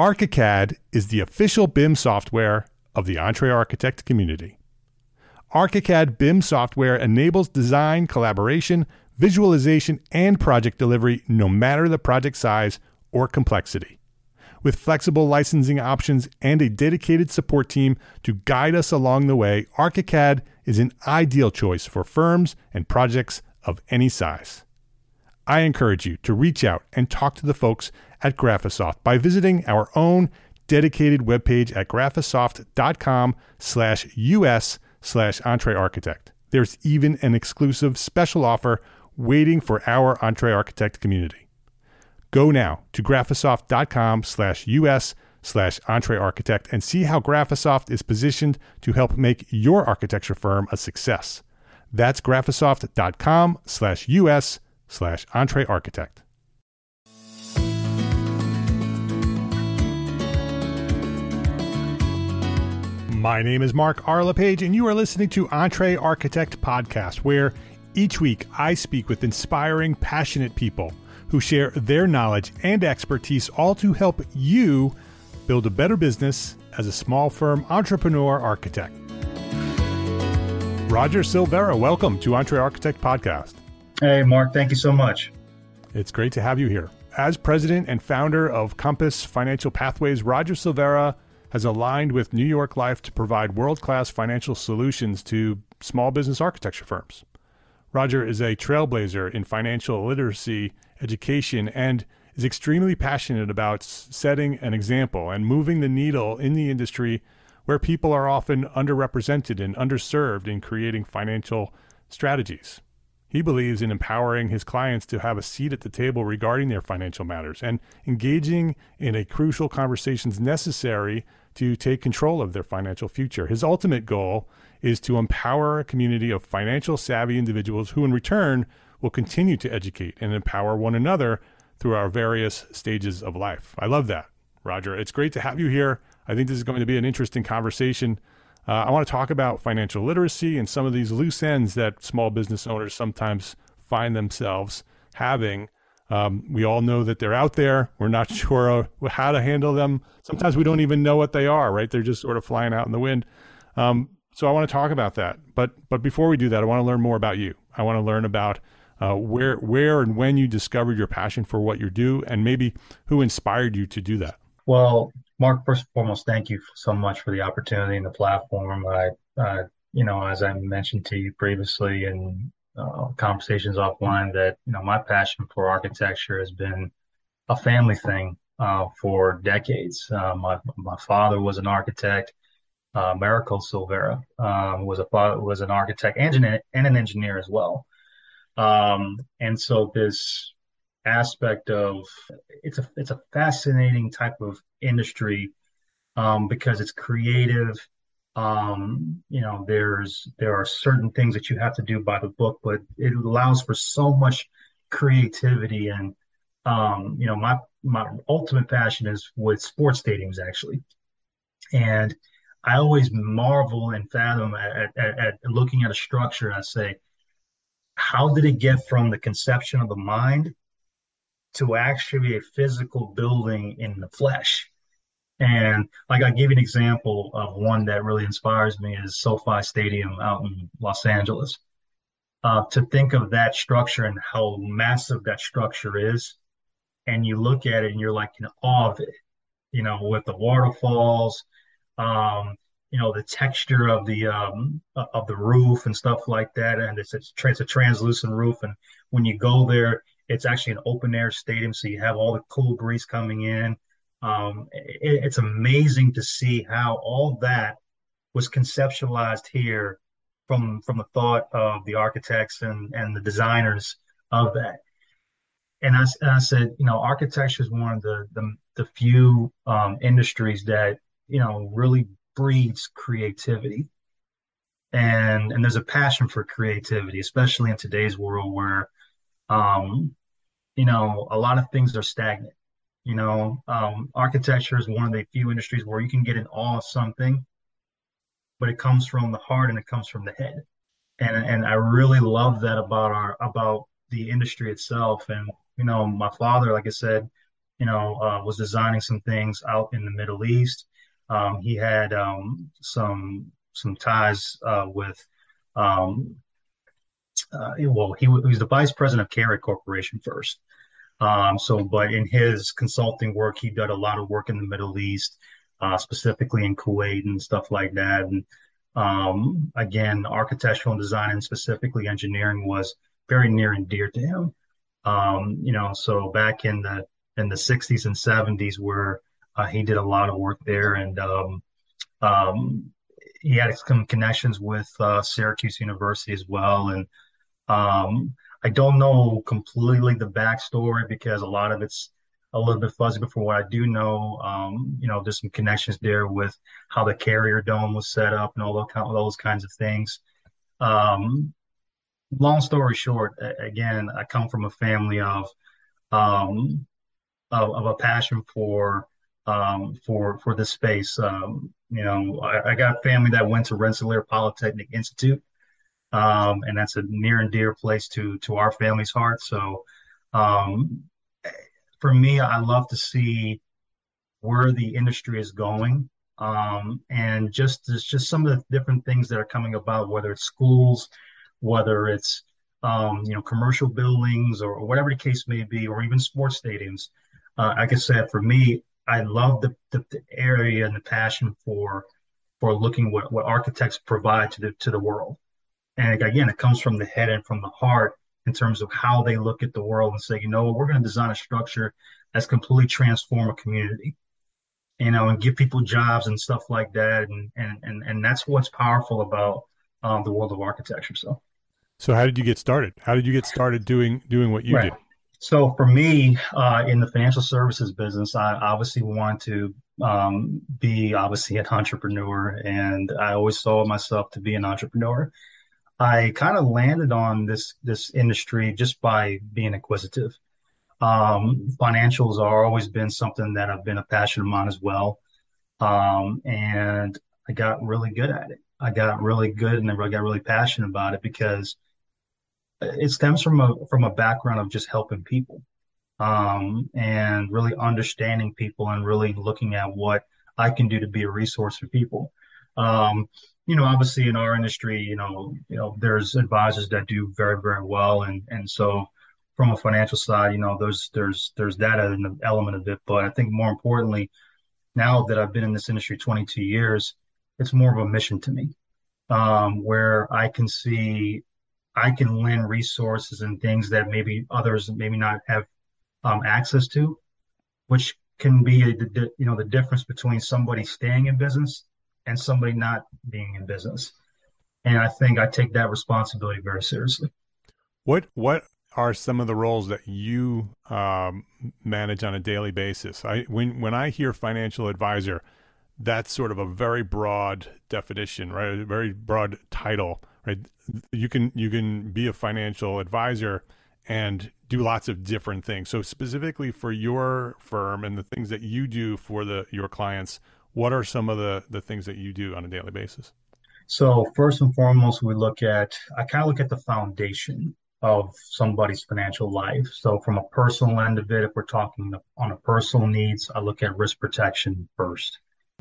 ArchiCAD is the official BIM software of the EntreArchitect community. ArchiCAD BIM software enables design, collaboration, visualization, and project delivery no matter the project size or complexity. With flexible licensing options and a dedicated support team to guide us along the way, ArchiCAD is an ideal choice for firms and projects of any size. I encourage you to reach out and talk to the folks at Graphisoft by visiting our own dedicated webpage at graphisoft.com slash us slash EntreArchitect. There's even an exclusive special offer waiting for our EntreArchitect community. Go now to graphisoft.com slash us slash EntreArchitect and see how Graphisoft is positioned to help make your architecture firm a success. That's graphisoft.com slash us slash EntreArchitect. My name is Mark R. LePage, and you are listening to EntreArchitect Podcast, where each week I speak with inspiring, passionate people who share their knowledge and expertise, all to help you build a better business as a small firm entrepreneur architect. Roger Silvera, welcome to EntreArchitect Podcast. Hey, Mark, thank you so much. It's great to have you here. As president and founder of Compass Financial Pathways, Roger Silvera has aligned with New York Life to provide world class financial solutions to small business architecture firms. Roger is a trailblazer in financial literacy education and is extremely passionate about setting an example and moving the needle in the industry where people are often underrepresented and underserved in creating financial strategies. He believes in empowering his clients to have a seat at the table regarding their financial matters and engaging in a crucial conversations necessary to take control of their financial future. His ultimate goal is to empower a community of financial savvy individuals who, in return, will continue to educate and empower one another through our various stages of life. I love that, Roger. It's great to have you here. I think this is going to be an interesting conversation. Uh, I want to talk about financial literacy and some of these loose ends that small business owners sometimes find themselves having. Um, we all know that they're out there. We're not sure how to handle them. Sometimes we don't even know what they are, right? They're just sort of flying out in the wind. Um, so I want to talk about that. But but before we do that, I want to learn more about you. I want to learn about uh, where where and when you discovered your passion for what you do, and maybe who inspired you to do that. Well, Mark, first and foremost, thank you so much for the opportunity and the platform. I, uh, you know, as I mentioned to you previously in uh, conversations offline, that you know my passion for architecture has been a family thing uh, for decades. Uh, my my father was an architect. Uh, Marico Silvera um, was a was an architect and an, and an engineer as well. Um, and so this aspect of it's a it's a fascinating type of industry um, because it's creative. Um, you know, there's there are certain things that you have to do by the book, but it allows for so much creativity and um, you know, my my ultimate passion is with sports stadiums actually, and I always marvel and fathom at, at, at looking at a structure. And I say, how did it get from the conception of the mind to actually a physical building in the flesh. And like I give you an example of one that really inspires me is SoFi Stadium out in Los Angeles. Uh, to think of that structure and how massive that structure is, and you look at it and you're like in awe of it, you know, with the waterfalls, um, you know, the texture of the um, of the roof and stuff like that, and it's it's a translucent roof, and when you go there, it's actually an open air stadium, so you have all the cool breeze coming in. Um, it, it's amazing to see how all that was conceptualized here from from the thought of the architects and and the designers of that. And I, and I said, you know, architecture is one of the the, the few um, industries that you know really breeds creativity and and there's a passion for creativity especially in today's world where um, you know, a lot of things are stagnant. You know, um, architecture is one of the few industries where you can get in awe of something, but it comes from the heart and it comes from the head. And and I really love that about our about the industry itself. And you know, my father, like I said, you know, uh, was designing some things out in the Middle East. Um, he had um, some some ties uh, with, um, uh, well, he, he, was the vice president of Carrier Corporation first. Um, so, but in his consulting work, he did a lot of work in the Middle East, uh, specifically in Kuwait and stuff like that. And um, again, architectural design and specifically engineering was very near and dear to him. Um, you know, so back in the in the 60s and 70s, where uh, he did a lot of work there, and um, um, he had some connections with uh, Syracuse University as well. And um, I don't know completely the backstory because a lot of it's a little bit fuzzy. But for what I do know, um, you know, there's some connections there with how the Carrier Dome was set up and all those, all those kinds of things. Um, long story short, again, I come from a family of um, of, of, a passion for um, for for this space. Um, you know, I, I, got family that went to Rensselaer Polytechnic Institute, um, and that's a near and dear place to to our family's heart. So, um, for me, I love to see where the industry is going. Um, and just there's just some of the different things that are coming about, whether it's schools, whether it's um, you know commercial buildings or, or, whatever the case may be, or even sports stadiums. Uh, like I said, for me, I love the, the, the, area and the passion for for looking what, what architects provide to the to the world. And again, it comes from the head and from the heart in terms of how they look at the world and say, you know, we're going to design a structure that's completely transform a community, you know, and give people jobs and stuff like that. And and and, and that's what's powerful about um, the world of architecture. So. So how did you get started? How did you get started doing doing what you right. did? So for me, uh, in the financial services business, I obviously want to um, be obviously an entrepreneur, and I always saw myself to be an entrepreneur. I kind of landed on this this industry just by being inquisitive. Um, financials are always been something that I've been a passion of mine as well, um, and I got really good at it. I got really good and I got really passionate about it because it stems from a from a background of just helping people um, and really understanding people and really looking at what I can do to be a resource for people. Um, you know, obviously in our industry, you know, you know, there's advisors that do very, very well, and and so from a financial side, you know, there's there's there's that element of it. But I think more importantly, now that I've been in this industry 22 years, it's more of a mission to me, um, where I can see I can lend resources and things that maybe others maybe not have um, access to, which can be you know the difference between somebody staying in business and somebody not being in business. And I think I take that responsibility very seriously. What what are some of the roles that you um, manage on a daily basis? I when when I hear financial advisor, that's sort of a very broad definition, right? A very broad title, right? You can you can be a financial advisor and do lots of different things. So specifically for your firm and the things that you do for the your clients, what are some of the the things that you do on a daily basis? So first and foremost, we look at I kind of look at the foundation of somebody's financial life. So from a personal end of it, if we're talking on a personal needs, I look at risk protection first.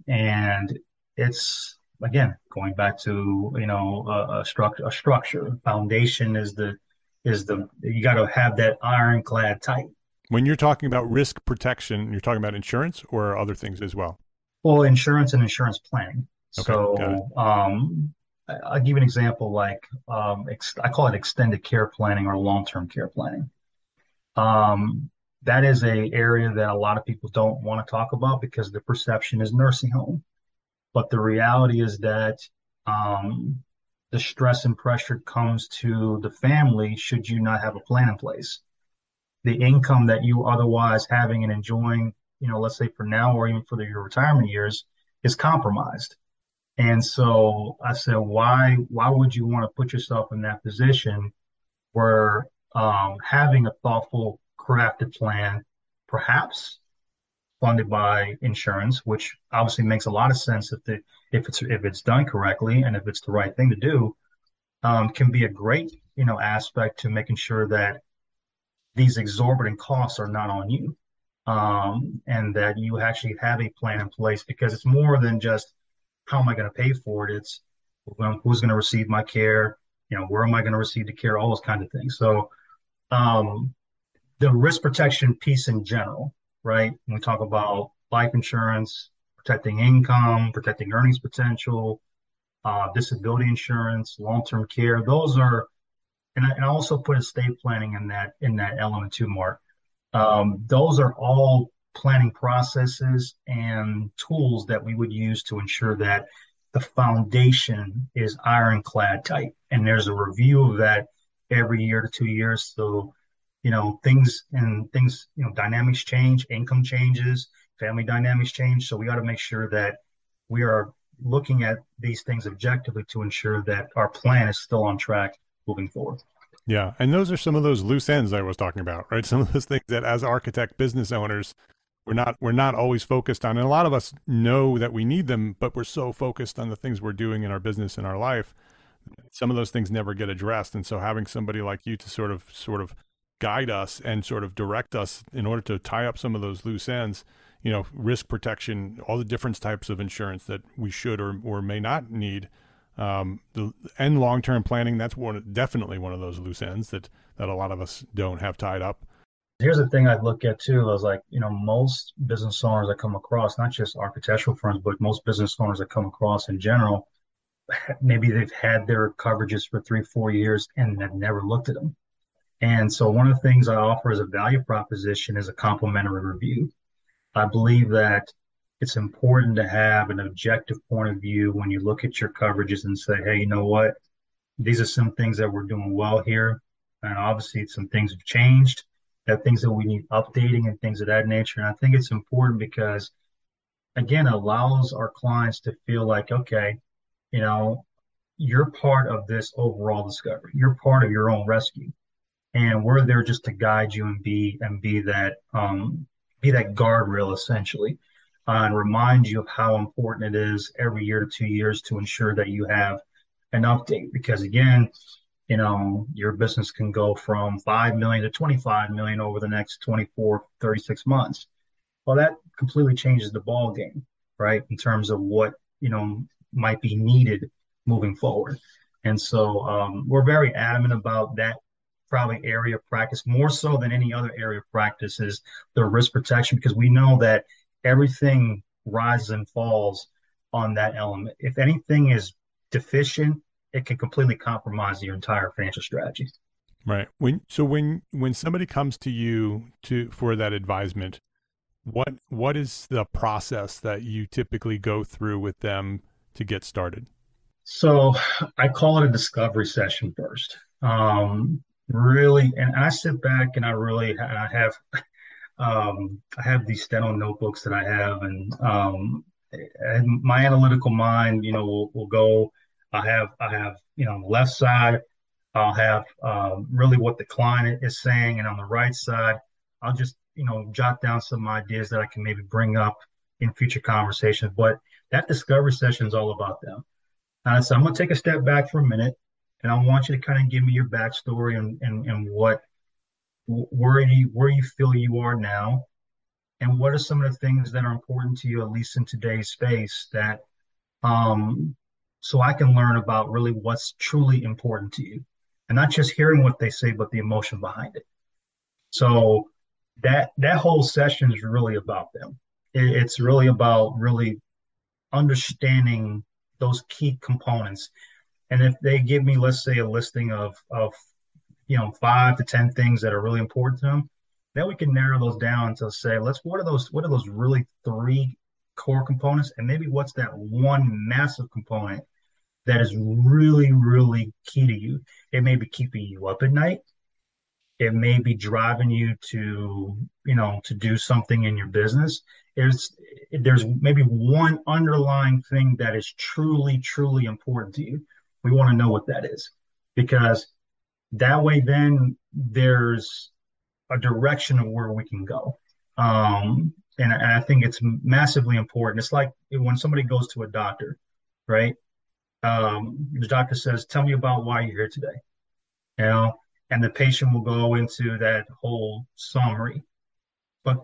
And it's again going back to you know a, a structure a structure foundation is the is the you got to have that ironclad tight when you're talking about risk protection you're talking about insurance or other things as well well, insurance and insurance planning. Okay, so um, I'll give you an example like um, ex- I call it extended care planning or long-term care planning. Um, that is a area that a lot of people don't want to talk about because the perception is nursing home. But the reality is that um, the stress and pressure comes to the family should you not have a plan in place. The income that you otherwise having and enjoying you know, let's say for now or even for the, your retirement years, is compromised. And so I said, why why would you want to put yourself in that position where um, having a thoughtful, crafted plan, perhaps funded by insurance, which obviously makes a lot of sense if the if it's if it's done correctly and if it's the right thing to do, um, can be a great you know aspect to making sure that these exorbitant costs are not on you um, and that you actually have a plan in place because it's more than just how am I going to pay for it? It's who's going to receive my care, you know, where am I going to receive the care, all those kind of things. So, um, the risk protection piece in general, right? When we talk about life insurance, protecting income, protecting earnings potential, uh, disability insurance, long-term care, those are, and I, and I also put estate planning in that in that element too, Mark. Um, those are all planning processes and tools that we would use to ensure that the foundation is ironclad tight. And there's a review of that every year to two years. So, you know, things and things, you know, dynamics change, income changes, family dynamics change. So we got to make sure that we are looking at these things objectively to ensure that our plan is still on track moving forward. Yeah. And those are some of those loose ends I was talking about, right? Some of those things that as architect business owners, we're not we're not always focused on and a lot of us know that we need them but we're so focused on the things we're doing in our business in our life some of those things never get addressed and so having somebody like you to sort of sort of guide us and sort of direct us in order to tie up some of those loose ends you know risk protection all the different types of insurance that we should or, or may not need um, the, and long-term planning that's one definitely one of those loose ends that that a lot of us don't have tied up Here's the thing I look at too. I was like, you know, most business owners I come across, not just architectural firms, but most business owners I come across in general, maybe they've had their coverages for three, four years and have never looked at them. And so one of the things I offer as a value proposition is a complimentary review. I believe that it's important to have an objective point of view when you look at your coverages and say, hey, you know what? These are some things that we're doing well here. And obviously some things have changed that things that we need updating and things of that nature. And I think it's important because, again, allows our clients to feel like, okay, you know, you're part of this overall discovery. You're part of your own rescue, and we're there just to guide you and be and be that um, be that guardrail essentially, and remind you of how important it is every year to two years to ensure that you have an update. Because again, you know, your business can go from 5 million to 25 million over the next 24, 36 months. Well, that completely changes the ball game, right? In terms of what, you know, might be needed moving forward. And so um, we're very adamant about that probably area of practice more so than any other area of practice is the risk protection because we know that everything rises and falls on that element. If anything is deficient it can completely compromise your entire financial strategy. Right. When so when when somebody comes to you to for that advisement, what what is the process that you typically go through with them to get started? So I call it a discovery session first. Um, really, and I sit back and I really I have um, I have these steno notebooks that I have, and um, and my analytical mind, you know, will will go I have I have you know on the left side I'll have um, really what the client is saying, and on the right side I'll just you know jot down some ideas that I can maybe bring up in future conversations. But that discovery session is all about them. So I'm going to take a step back for a minute, and I want you to kind of give me your backstory and and, and what where you where you feel you are now, and what are some of the things that are important to you, at least in today's space, that um, so I can learn about really what's truly important to you and not just hearing what they say, but the emotion behind it. So that that whole session is really about them. It, it's really about really understanding those key components. And if they give me, let's say, a listing of of you know five to ten things that are really important to them, then we can narrow those down to say, let's what are those what are those really three core components, and maybe what's that one massive component that is really, really key to you. It may be keeping you up at night. It may be driving you to, you know, to do something in your business. There's, there's maybe one underlying thing that is truly, truly important to you. We want to know what that is because that way, then there's a direction of where we can go. Um, and, and I think it's massively important. It's like when somebody goes to a doctor, right? Um, the doctor says, "Tell me about why you're here today," you know, and the patient will go into that whole summary. but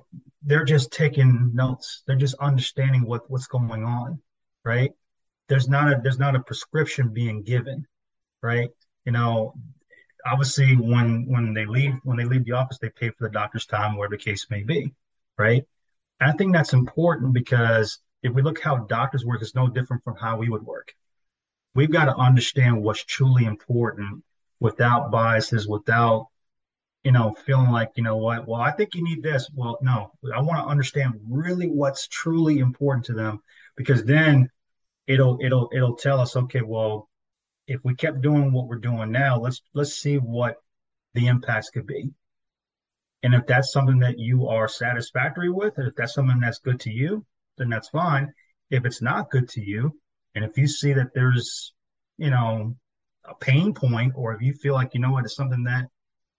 they're just taking notes. They're just understanding what what's going on, right? There's not a there's not a prescription being given, right? You know, obviously when when they leave when they leave the office, they pay for the doctor's time, whatever the case may be, right? And I think that's important because if we look how doctors work, it's no different from how we would work. We've got to understand what's truly important without biases, without you know, feeling like, you know what, well, I think you need this. Well, no, I want to understand really what's truly important to them because then it'll it'll it'll tell us, okay, well, if we kept doing what we're doing now, let's let's see what the impacts could be. And if that's something that you are satisfactory with, if that's something that's good to you, then that's fine. If it's not good to you, and if you see that there's, you know, a pain point, or if you feel like, you know what, it's something that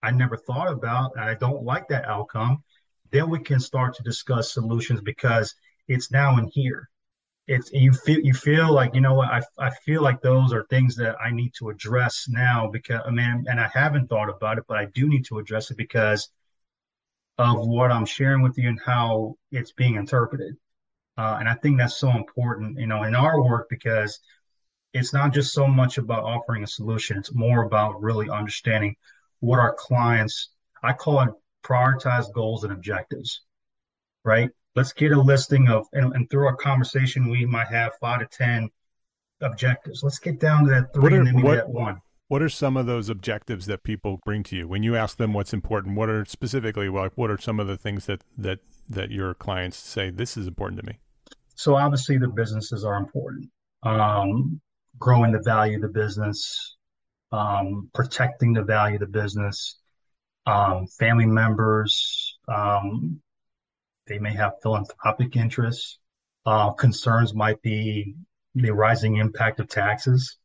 I never thought about, and I don't like that outcome, then we can start to discuss solutions because it's now in here. It's you feel you feel like you know what I, I feel like those are things that I need to address now because I mean and I haven't thought about it, but I do need to address it because of what I'm sharing with you and how it's being interpreted. Uh, and I think that's so important, you know, in our work because it's not just so much about offering a solution; it's more about really understanding what our clients, I call it prioritize goals and objectives, right? Let's get a listing of, and, and through our conversation, we might have five to 10 objectives. Let's get down to that three are, and then we what, get one. What are some of those objectives that people bring to you when you ask them what's important? What are specifically like what are some of the things that that that your clients say this is important to me? So obviously the businesses are important. Um, growing the value of the business, um, protecting the value of the business, um, family members, um, they may have philanthropic interests. Uh, concerns might be the rising impact of taxes,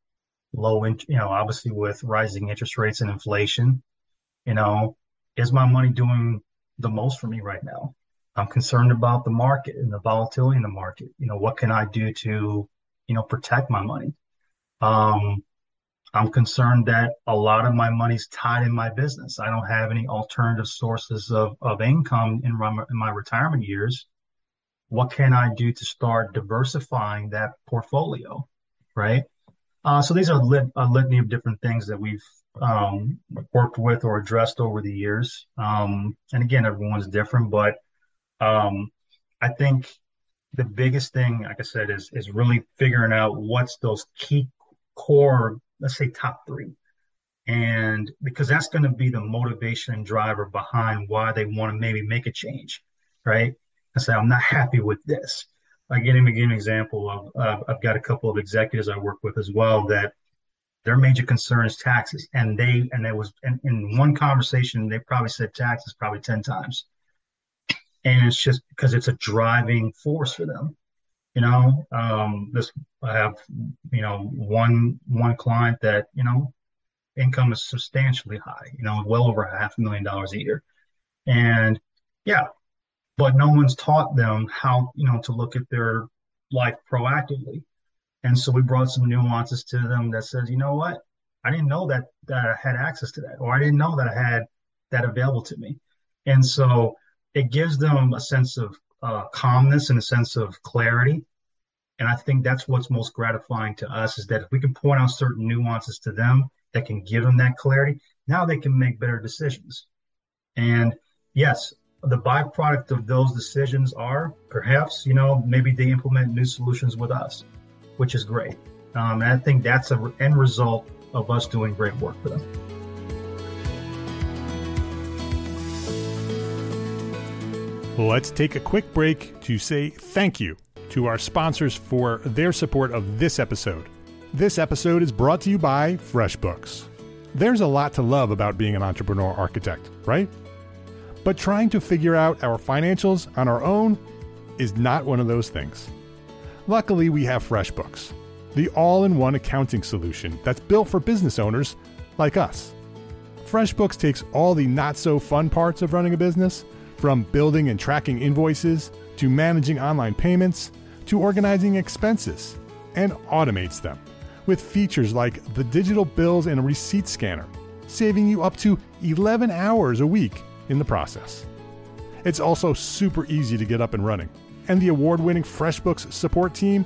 low, in, you know, obviously with rising interest rates and inflation. You know, is my money doing the most for me right now? I'm concerned about the market and the volatility in the market. You know, what can I do to, you know, protect my money? Um, I'm concerned that a lot of my money's tied in my business. I don't have any alternative sources of, of income in my, in my retirement years. What can I do to start diversifying that portfolio? Right. Uh, so these are lit, a litany of different things that we've um, worked with or addressed over the years. Um, and again, everyone's different, but um, I think the biggest thing, like I said, is is really figuring out what's those key core let's say top three. And because that's going to be the motivation and driver behind why they want to maybe make a change, right? I say, I'm not happy with this. I get him an example of uh, I've got a couple of executives I work with as well that their major concern is taxes, and they and there was in, in one conversation they probably said taxes probably ten times, and it's just because it's a driving force for them. You know, um, this I have you know one one client that you know income is substantially high. You know, well over half a million dollars a year, and yeah, but no one's taught them how you know to look at their life proactively. And so we brought some nuances to them that says, you know what, I didn't know that that I had access to that, or I didn't know that I had that available to me. And so it gives them a sense of uh, calmness and a sense of clarity. And I think that's what's most gratifying to us is that if we can point out certain nuances to them that can give them that clarity, now they can make better decisions. And yes, the byproduct of those decisions are perhaps, you know, maybe they implement new solutions with us, which is great. Um, and I think that's an end result of us doing great work for them. Let's take a quick break to say thank you to our sponsors for their support of this episode. This episode is brought to you by FreshBooks. There's a lot to love about being an entrepreneur architect, right? But trying to figure out our financials on our own is not one of those things. Luckily, we have FreshBooks, the all in one accounting solution that's built for business owners like us. FreshBooks takes all the not so fun parts of running a business from building and tracking invoices, to managing online payments, to organizing expenses, and automates them with features like the digital bills and receipt scanner, saving you up to 11 hours a week in the process. It's also super easy to get up and running. And the award winning FreshBooks support team,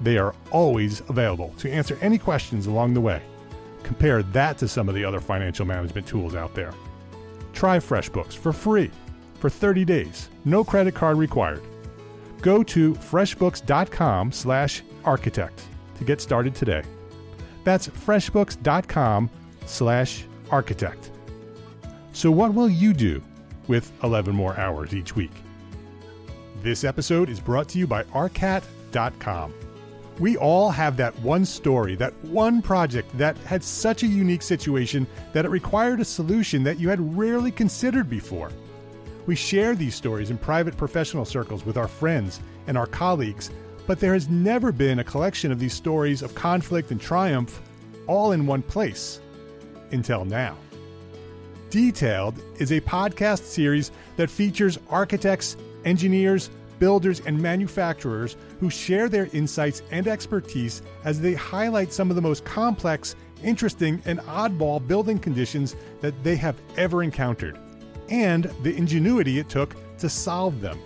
they are always available to answer any questions along the way. Compare that to some of the other financial management tools out there. Try FreshBooks for free for 30 days, no credit card required. Go to freshbooks.com/architect to get started today. That's freshbooks.com/architect. So what will you do with 11 more hours each week? This episode is brought to you by arcat.com. We all have that one story, that one project that had such a unique situation that it required a solution that you had rarely considered before. We share these stories in private professional circles with our friends and our colleagues, but there has never been a collection of these stories of conflict and triumph all in one place until now. Detailed is a podcast series that features architects, engineers, builders, and manufacturers who share their insights and expertise as they highlight some of the most complex, interesting, and oddball building conditions that they have ever encountered, and the ingenuity it took to solve them.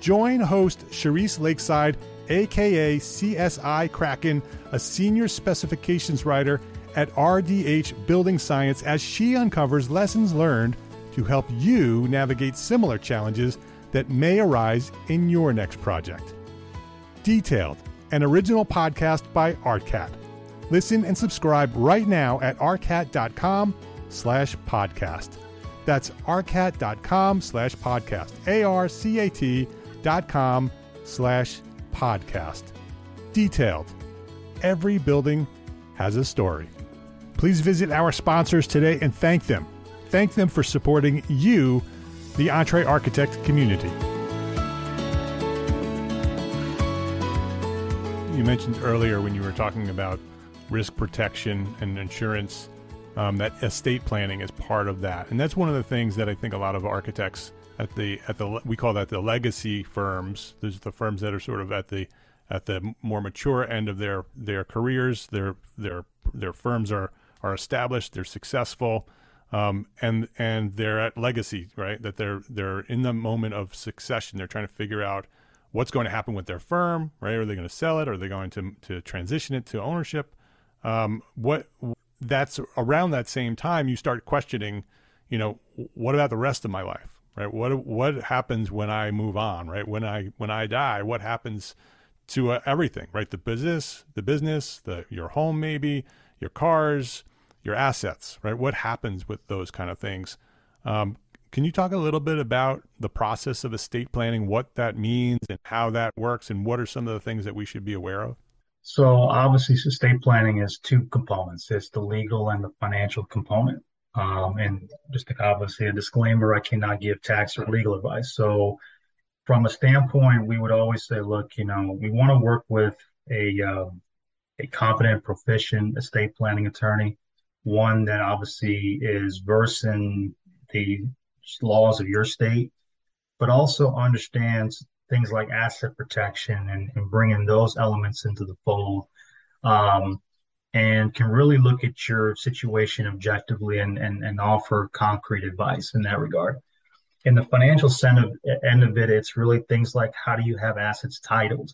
Join host Charisse Lakeside, aka CSI Kraken, a senior specifications writer at RDH Building Science, as she uncovers lessons learned to help you navigate similar challenges that may arise in your next project. Detailed, an original podcast by ARCAT. Listen and subscribe right now at arcat.com slash podcast. That's arcat.com slash podcast. A-R-C-A-T dot com slash podcast. Detailed. Every building has a story. Please visit our sponsors today and thank them. Thank them for supporting you the EntreArchitect community. You mentioned earlier when you were talking about risk protection and insurance um, that estate planning is part of that, and that's one of the things that I think a lot of architects at the at the we call that the legacy firms. There's the firms that are sort of at the at the more mature end of their their careers. Their their their firms are are established. They're successful um, and and they're at legacy, right? That they're they're in the moment of succession. They're trying to figure out what's going to happen with their firm, right? Are they going to sell it? Are they going to to transition it to ownership? Um, what that's around that same time you start questioning, you know, what about the rest of my life, right? What what happens when I move on, right? When I when I die, what happens to uh, everything, right? The business, the business, the your home, maybe your cars, your assets, right? What happens with those kind of things? Um, can you talk a little bit about the process of estate planning, what that means, and how that works, and what are some of the things that we should be aware of? So, obviously, estate planning is two components it's the legal and the financial component. Um, and just to obviously a disclaimer, I cannot give tax or legal advice. So, from a standpoint, we would always say, look, you know, we want to work with a um, a competent, proficient estate planning attorney one that obviously is versed in the laws of your state, but also understands things like asset protection and, and bringing those elements into the fold. Um, and can really look at your situation objectively and, and, and offer concrete advice in that regard. In the financial end of it, it's really things like how do you have assets titled,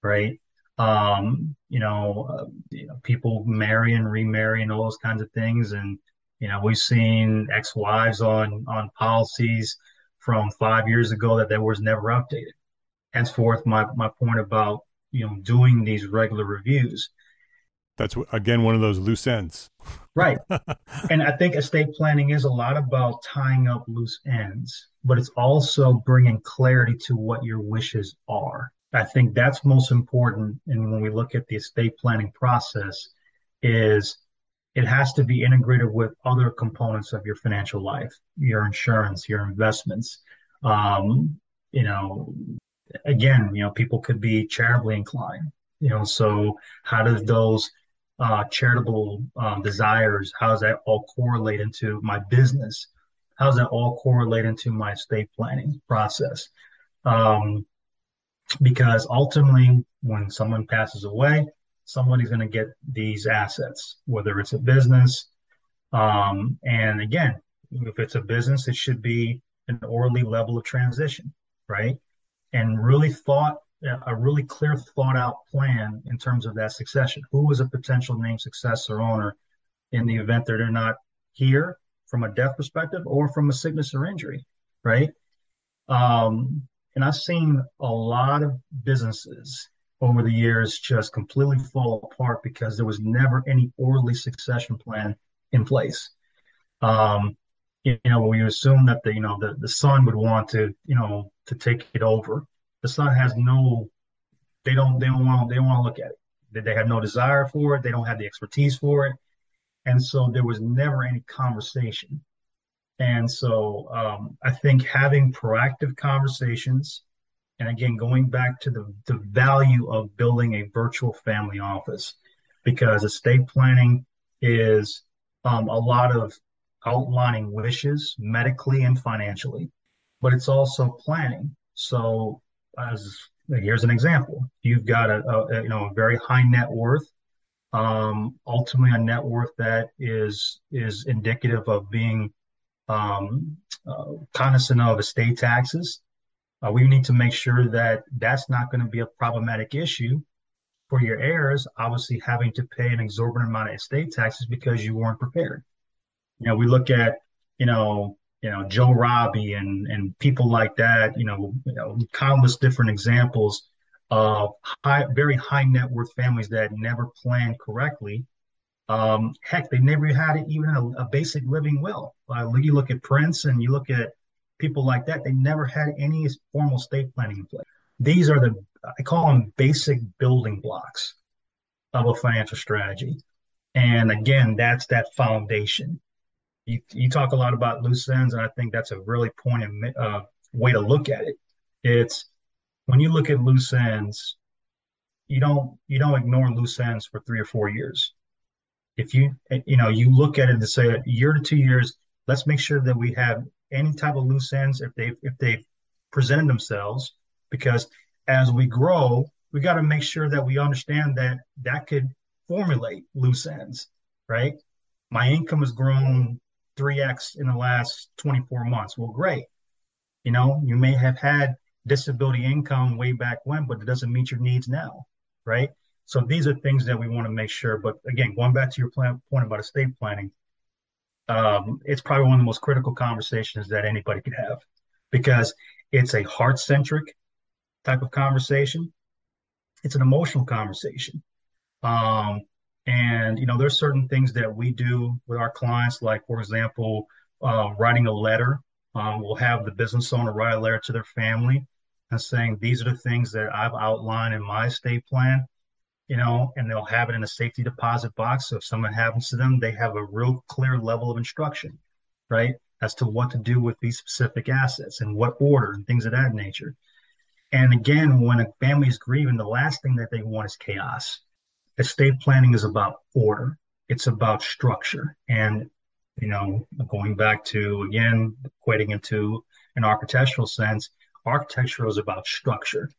right? um, you know, uh, you know, people marry and remarry and all those kinds of things. And, you know, we've seen ex-wives on, on policies from five years ago that that was never updated. Henceforth, my, my point about, you know, doing these regular reviews. That's again one of those loose ends. right. And I think estate planning is a lot about tying up loose ends, but it's also bringing clarity to what your wishes are. I think that's most important. And when we look at the estate planning process, is it has to be integrated with other components of your financial life, your insurance, your investments. Um, you know, again, you know, people could be charitably inclined. You know, so how does those uh, charitable um, desires, how does that all correlate into my business? How does that all correlate into my estate planning process? Um, because ultimately, when someone passes away, somebody's going to get these assets, whether it's a business. Um, and again, if it's a business, it should be an orderly level of transition, right? And really thought a really clear thought out plan in terms of that succession. Who is a potential name successor owner in the event that they're not here from a death perspective or from a sickness or injury, right? Um, and I've seen a lot of businesses over the years just completely fall apart because there was never any orderly succession plan in place. Um, you know, we assume that the you know the, the son would want to you know to take it over. The son has no, they don't they don't want they don't want to look at it. They have no desire for it. They don't have the expertise for it, and so there was never any conversation. And so um, I think having proactive conversations, and again going back to the the value of building a virtual family office, because estate planning is um, a lot of outlining wishes medically and financially, but it's also planning. So, as here's an example: you've got a, a you know a very high net worth, um, ultimately a net worth that is is indicative of being um, uh, cognizant of estate taxes. Uh, we need to make sure that that's not going to be a problematic issue for your heirs. Obviously, having to pay an exorbitant amount of estate taxes because you weren't prepared. You know, we look at, you know, you know, Joe Robbie and and people like that, you know, you know, countless different examples of high, very high net worth families that never planned correctly. Um, heck, they never had even a, a basic living will. Uh, you look at Prince and you look at people like that, they never had any formal estate planning in place. These are the, I call them basic building blocks of a financial strategy. And again, that's that foundation you, you talk a lot about loose ends, and I think that's a really pointed uh, way to look at it. It's when you look at loose ends, you don't you don't ignore loose ends for three or four years. If you you know you look at it and say a year to two years, let's make sure that we have any type of loose ends if they if they've presented themselves, because as we grow, we got to make sure that we understand that that could formulate loose ends, right? My income has grown 3x in the last 24 months. Well, great. You know, you may have had disability income way back when, but it doesn't meet your needs now, right? So these are things that we want to make sure. But again, going back to your plan, point about estate planning, um, it's probably one of the most critical conversations that anybody could have because it's a heart centric type of conversation. It's an emotional conversation. Um, and you know, there's certain things that we do with our clients, like for example, uh, writing a letter. Um, we'll have the business owner write a letter to their family and saying these are the things that I've outlined in my estate plan. You know, and they'll have it in a safety deposit box. So if something happens to them, they have a real clear level of instruction, right, as to what to do with these specific assets and what order and things of that nature. And again, when a family is grieving, the last thing that they want is chaos estate planning is about order. It's about structure. And, you know, going back to, again, equating into an architectural sense, architecture is about structure,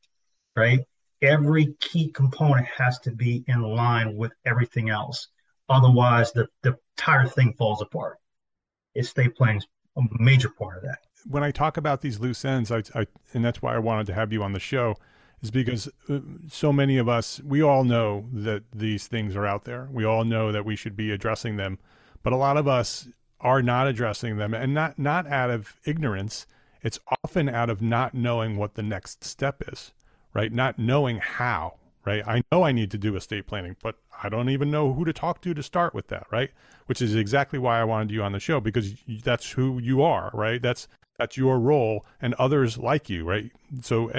right? Every key component has to be in line with everything else. Otherwise, the, the entire thing falls apart. Estate planning is a major part of that. When I talk about these loose ends, I, I, and that's why I wanted to have you on the show, is because uh, so many of us, we all know that these things are out there. We all know that we should be addressing them, but a lot of us are not addressing them, and not not out of ignorance. It's often out of not knowing what the next step is, right? Not knowing how, right? I know I need to do estate planning, but I don't even know who to talk to to start with that, right? Which is exactly why I wanted you on the show because that's who you are, right? That's that's your role and others like you, right? So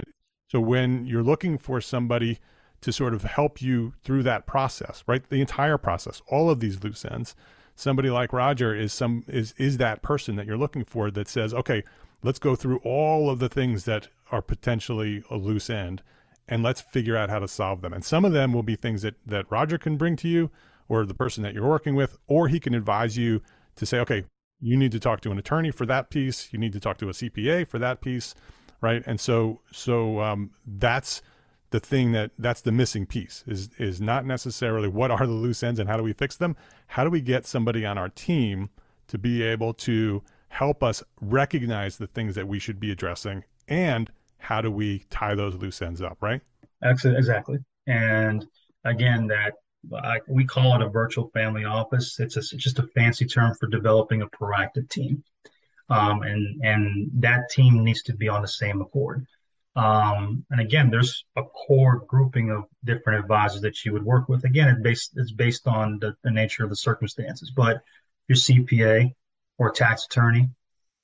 so when you're looking for somebody to sort of help you through that process, right? The entire process, all of these loose ends, somebody like Roger is some is is that person that you're looking for that says, okay, let's go through all of the things that are potentially a loose end and let's figure out how to solve them. And some of them will be things that that Roger can bring to you or the person that you're working with, or he can advise you to say, okay, you need to talk to an attorney for that piece, you need to talk to a CPA for that piece right? And so so um, that's the thing that that's the missing piece is is not necessarily what are the loose ends and how do we fix them. How do we get somebody on our team to be able to help us recognize the things that we should be addressing and how do we tie those loose ends up, right? Exactly. Exactly. And again, that I, we call it a virtual family office. It's, a, it's just a fancy term for developing a proactive team. Um, and and that team needs to be on the same accord. Um, and again, there's a core grouping of different advisors that you would work with. Again, it's based it's based on the, the nature of the circumstances. But your CPA or tax attorney,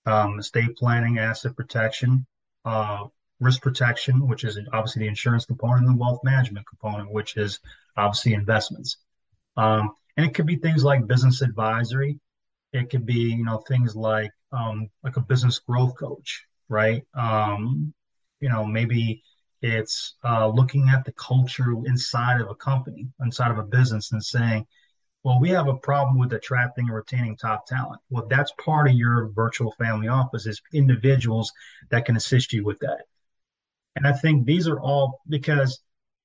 um, estate planning, asset protection, uh, risk protection, which is obviously the insurance component, and the wealth management component, which is obviously investments. Um, and it could be things like business advisory. It could be, you know, things like um, like a business growth coach, right? Um, you know, maybe it's uh, looking at the culture inside of a company, inside of a business, and saying, well, we have a problem with attracting and retaining top talent. Well, that's part of your virtual family office is individuals that can assist you with that. And I think these are all because,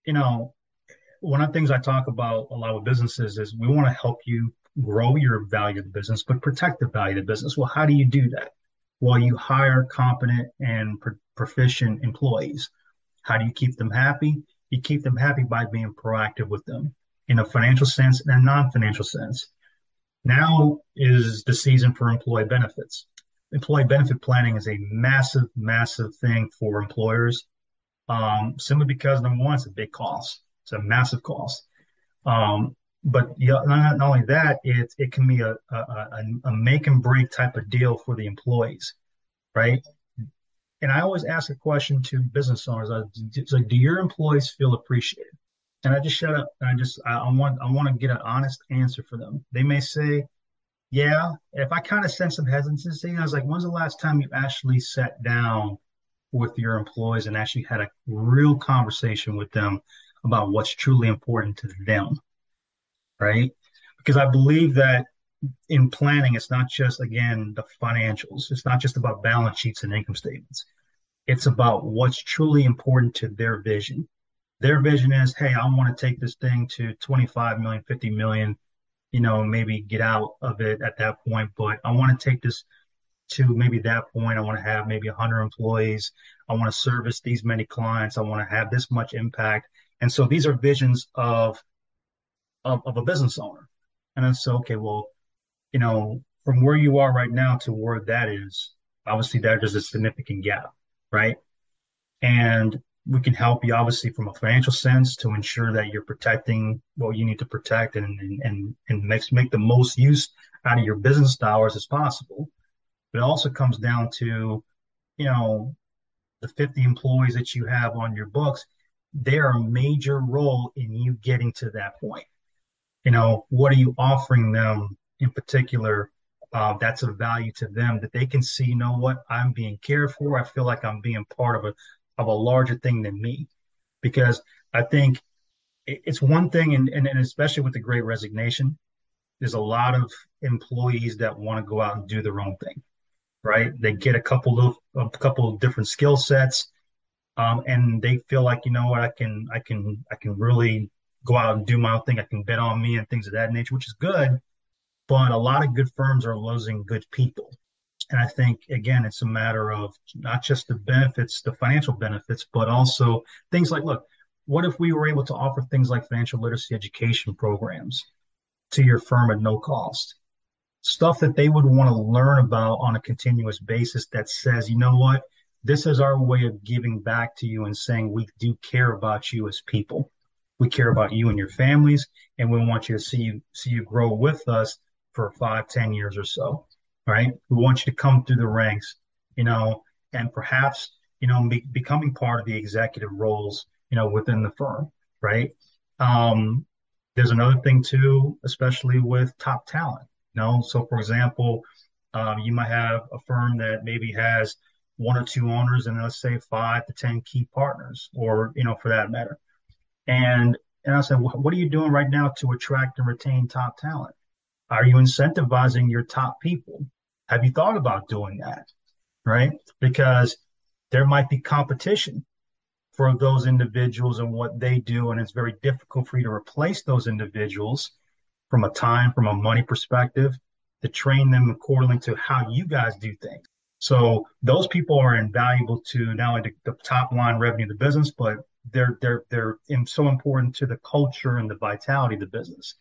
you know, one of the things I talk about a lot with businesses is we want to help you grow your value of the business, but protect the value of the business. Well, how do you do that? Well, you hire competent and pro- proficient employees. How do you keep them happy? You keep them happy by being proactive with them in a financial sense and a non financial sense. Now is the season for employee benefits. Employee benefit planning is a massive, massive thing for employers um, simply because number one, it's a big cost. It's a massive cost. Um, but yeah, not, not, only that, it it can be a, a, a make and break type of deal for the employees, right? And I always ask a question to business owners: It's like, do your employees feel appreciated? And I just shut up. And I just I, I want I want to get an honest answer for them. They may say, yeah. If I kind of sense some hesitancy, I was like, when's the last time you actually sat down with your employees and actually had a real conversation with them about what's truly important to them, right? Because I believe that in planning, it's not just, again, the financials, it's not just about balance sheets and income statements. It's about what's truly important to their vision. Their vision is, hey, I want to take this thing to 25 million, 50 million, you know, maybe get out of it at that point, but I want to take this to maybe that point, I want to have maybe 100 employees. I want to service these many clients. I want to have this much impact. And so these are visions of, of, of a business owner. And I said, okay, well, you know, from where you are right now to where that is, obviously there's a significant gap, right? And we can help you obviously from a financial sense to ensure that you're protecting what you need to protect and and and, and makes make the most use out of your business dollars as possible. But it also comes down to, you know, the 50 employees that you have on your books, they're a major role in you getting to that point. You know, what are you offering them in particular uh, that's of value to them that they can see, you know what, I'm being cared for. I feel like I'm being part of a of a larger thing than me. Because I think it's one thing, and, and, and especially with the great resignation, there's a lot of employees that want to go out and do their own thing right? They get a couple of a couple of different skill sets, um, and they feel like you know what I can I can I can really go out and do my own thing. I can bet on me and things of that nature, which is good. But a lot of good firms are losing good people. And I think again, it's a matter of not just the benefits, the financial benefits, but also things like, look, what if we were able to offer things like financial literacy education programs to your firm at no cost? stuff that they would want to learn about on a continuous basis that says, you know what, this is our way of giving back to you and saying we do care about you as people. We care about you and your families, and we want you to see you see you grow with us for five, ten years or so. Right? We want you to come through the ranks, you know, and perhaps you know be, becoming part of the executive roles, you know, within the firm. Right? Um, there's another thing too, especially with top talent You know, so for example, um, you might have a firm that maybe has one or two owners and let's say five to 10 key partners, or, you know, for that matter. And, and I said, what are you doing right now to attract and retain top talent? Are you incentivizing your top people? Have you thought about doing that? Right? Because there might be competition for those individuals and what they do. And it's very difficult for you to replace those individuals from a time, from a money perspective. to train them accordingly to how you guys do things. So those people are invaluable to not only the, the top line revenue of the business, but they're they're they're so important to the culture and the vitality of the business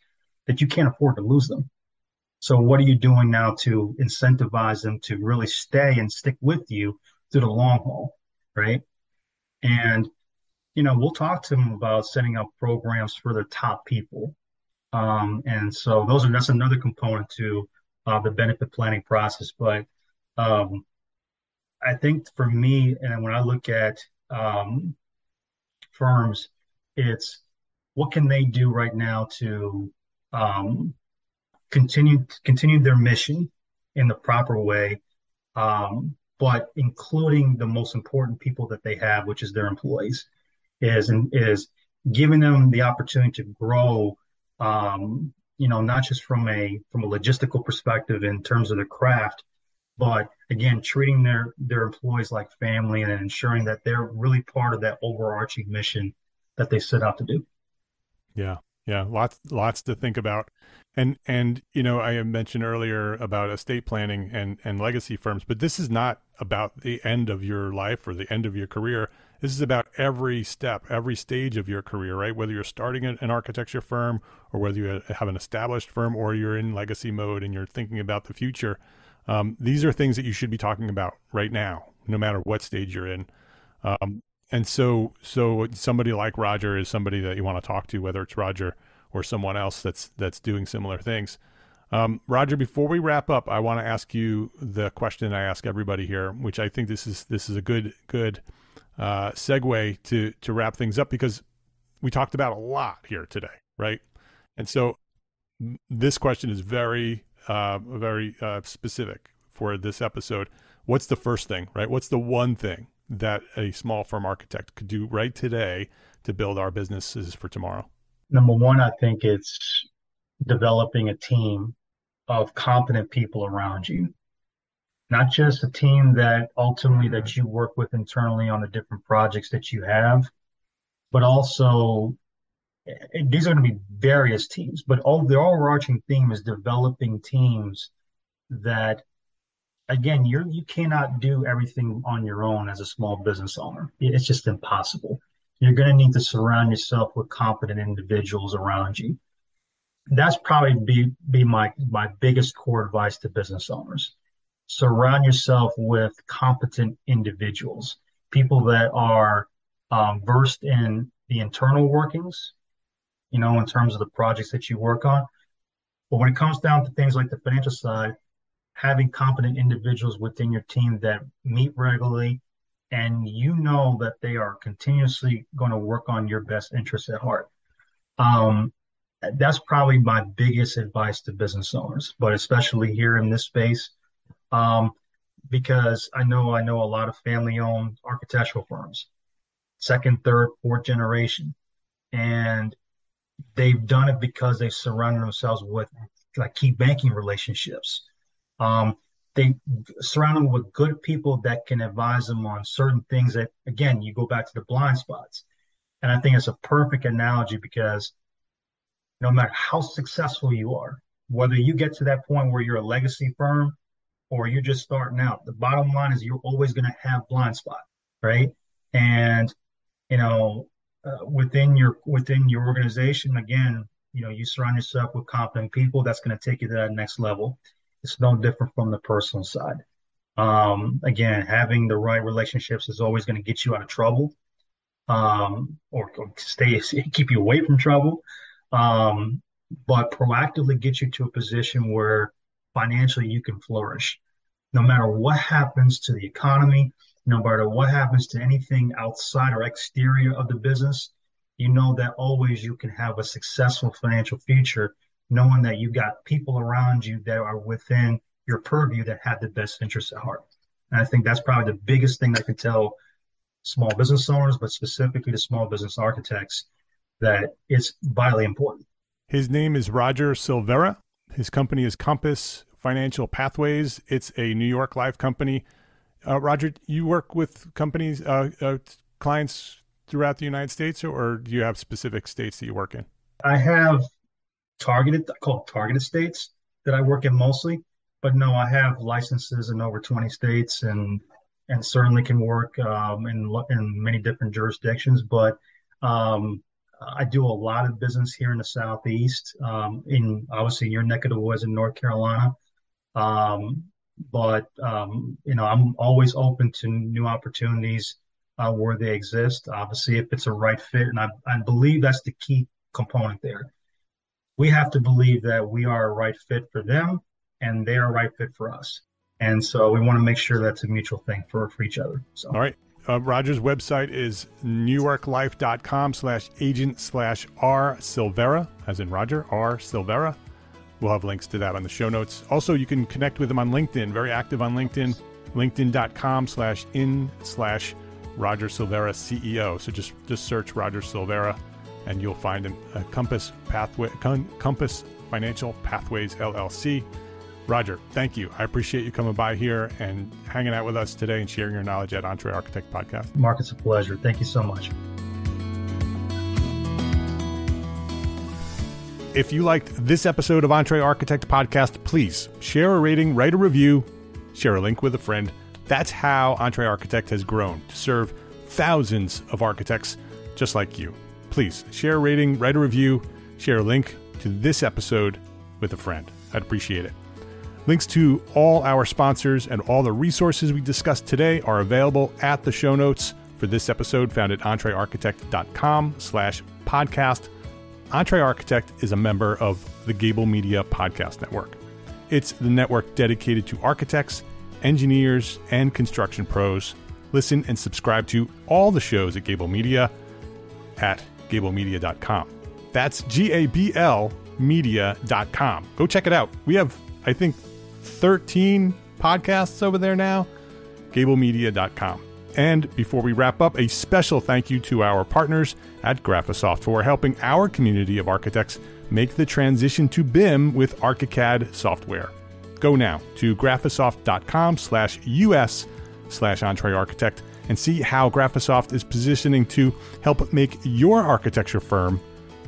that you can't afford to lose them. So what are you doing now to incentivize them to really stay and stick with you through the long haul, right? And you know, we'll talk to them about setting up programs for their top people. Um, and so those are that's another component to uh, the benefit planning process. But um, I think for me, and when I look at um, firms, it's what can they do right now to um, continue continue their mission in the proper way, um, but including the most important people that they have, which is their employees, is is giving them the opportunity to grow. Um, you know, not just from a from a logistical perspective in terms of the craft, but again, treating their their employees like family and ensuring that they're really part of that overarching mission that they set out to do. Yeah, yeah, lots lots to think about, and and you know I mentioned earlier about estate planning and and legacy firms, but this is not about the end of your life or the end of your career. This is about every step, every stage of your career, right? Whether you're starting an architecture firm or whether you have an established firm or you're in legacy mode and you're thinking about the future um, these are things that you should be talking about right now, no matter what stage you're in. Um, and so, so somebody like Roger is somebody that you want to talk to, whether it's Roger or someone else that's that's doing similar things. Um, Roger, before we wrap up, I want to ask you the question I ask everybody here, which I think this is this is a good good uh, segue to to wrap things up because we talked about a lot here today, right? And so this question is very uh, very uh, specific for this episode. What's the first thing, right? What's the one thing that a small firm architect could do right today to build our businesses for tomorrow? Number one, I think it's developing a team of competent people around you. Not just a team that ultimately that you work with internally on the different projects that you have, but also these are going to be various teams, but all the overarching theme is developing teams that again you're you cannot do everything on your own as a small business owner. It's just impossible. You're going to need to surround yourself with competent individuals around you. That's probably be be my my biggest core advice to business owners. Surround yourself with competent individuals, people that are um, versed in the internal workings you know, in terms of the projects that you work on. But when it comes down to things like the financial side, having competent individuals within your team that meet regularly and you know that they are continuously going to work on your best interests at heart. Um, that's probably my biggest advice to business owners, but especially here in this space, um, because I know I know a lot of family-owned architectural firms, second, third, fourth generation, and they've done it because they surrounded themselves with like key banking relationships. Um, they surround them with good people that can advise them on certain things that, again, you go back to the blind spots. And I think it's a perfect analogy because no matter how successful you are, whether you get to that point where you're a legacy firm or you're just starting out, the bottom line is you're always going to have blind spot, right? And, you know, uh, within your within your organization again you know you surround yourself with competent people that's going to take you to that next level. It's no different from the personal side. Um, again having the right relationships is always going to get you out of trouble um, or, or, stay keep you away from trouble. Um, but proactively get you to a position where financially you can flourish. No matter what happens to the economy no matter what happens to anything outside or exterior of the business, you know that always you can have a successful financial future, knowing that you've got people around you that are within your purview that have the best interests at heart. And I think that's probably the biggest thing I can tell small business owners, but specifically to small business architects, that it's vitally important. His name is Roger Silvera. His company is Compass Financial Pathways. It's a New York Life company. Uh, Roger, you work with companies, uh, uh, clients throughout the United States, or do you have specific states that you work in? I have targeted, called targeted states that I work in mostly. but no, I have licenses in over 20 states and and certainly can work um, in in many different jurisdictions. But um, I do a lot of business here in the Southeast, um, in obviously your neck of the woods in North Carolina. Um, but um, you know, I'm always open to new opportunities uh, where they exist. Obviously, if it's a right fit, and I, I believe that's the key component there. We have to believe that we are a right fit for them, and they are a right fit for us. And so we want to make sure that's a mutual thing for for each other. So. All right. Uh, Roger's website is newyorklife.com slash agent slash R Silvera, as in Roger, R Silvera. We'll have links to that on the show notes. Also, you can connect with him on LinkedIn, very active on LinkedIn, linkedin.com slash in slash Roger Silvera CEO. So just, just search Roger Silvera and you'll find him, a Compass Pathway, Compass Financial Pathways LLC. Roger, thank you. I appreciate you coming by here and hanging out with us today and sharing your knowledge at EntreArchitect Podcast. Mark, it's a pleasure. Thank you so much. If you liked this episode of EntreArchitect Podcast, please share a rating, write a review, share a link with a friend. That's how EntreArchitect has grown to serve thousands of architects just like you. Please share a rating, write a review, share a link to this episode with a friend. I'd appreciate it. Links to all our sponsors and all the resources we discussed today are available at the show notes for this episode found at entrearchitect.com slash podcast. EntreArchitect is a member of the Gable Media Podcast Network. It's the network dedicated to architects, engineers, and construction pros. Listen and subscribe to all the shows at Gable Media at gablemedia.com. That's G A B L media.com. Go check it out. We have, I think, 13 podcasts over there now. GableMedia.com. And before we wrap up, a special thank you to our partners at Graphisoft for helping our community of architects make the transition to BIM with ArchiCAD software. Go now to graphisoft.com slash us slash entrearchitect and see how Graphisoft is positioning to help make your architecture firm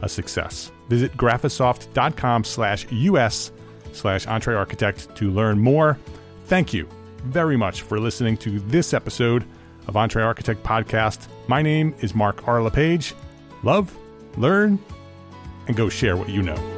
a success. Visit graphisoft.com slash us slash entrearchitect to learn more. Thank you very much for listening to this episode of EntreArchitect Podcast. My name is Mark R. LePage. Love, learn, and go share what you know.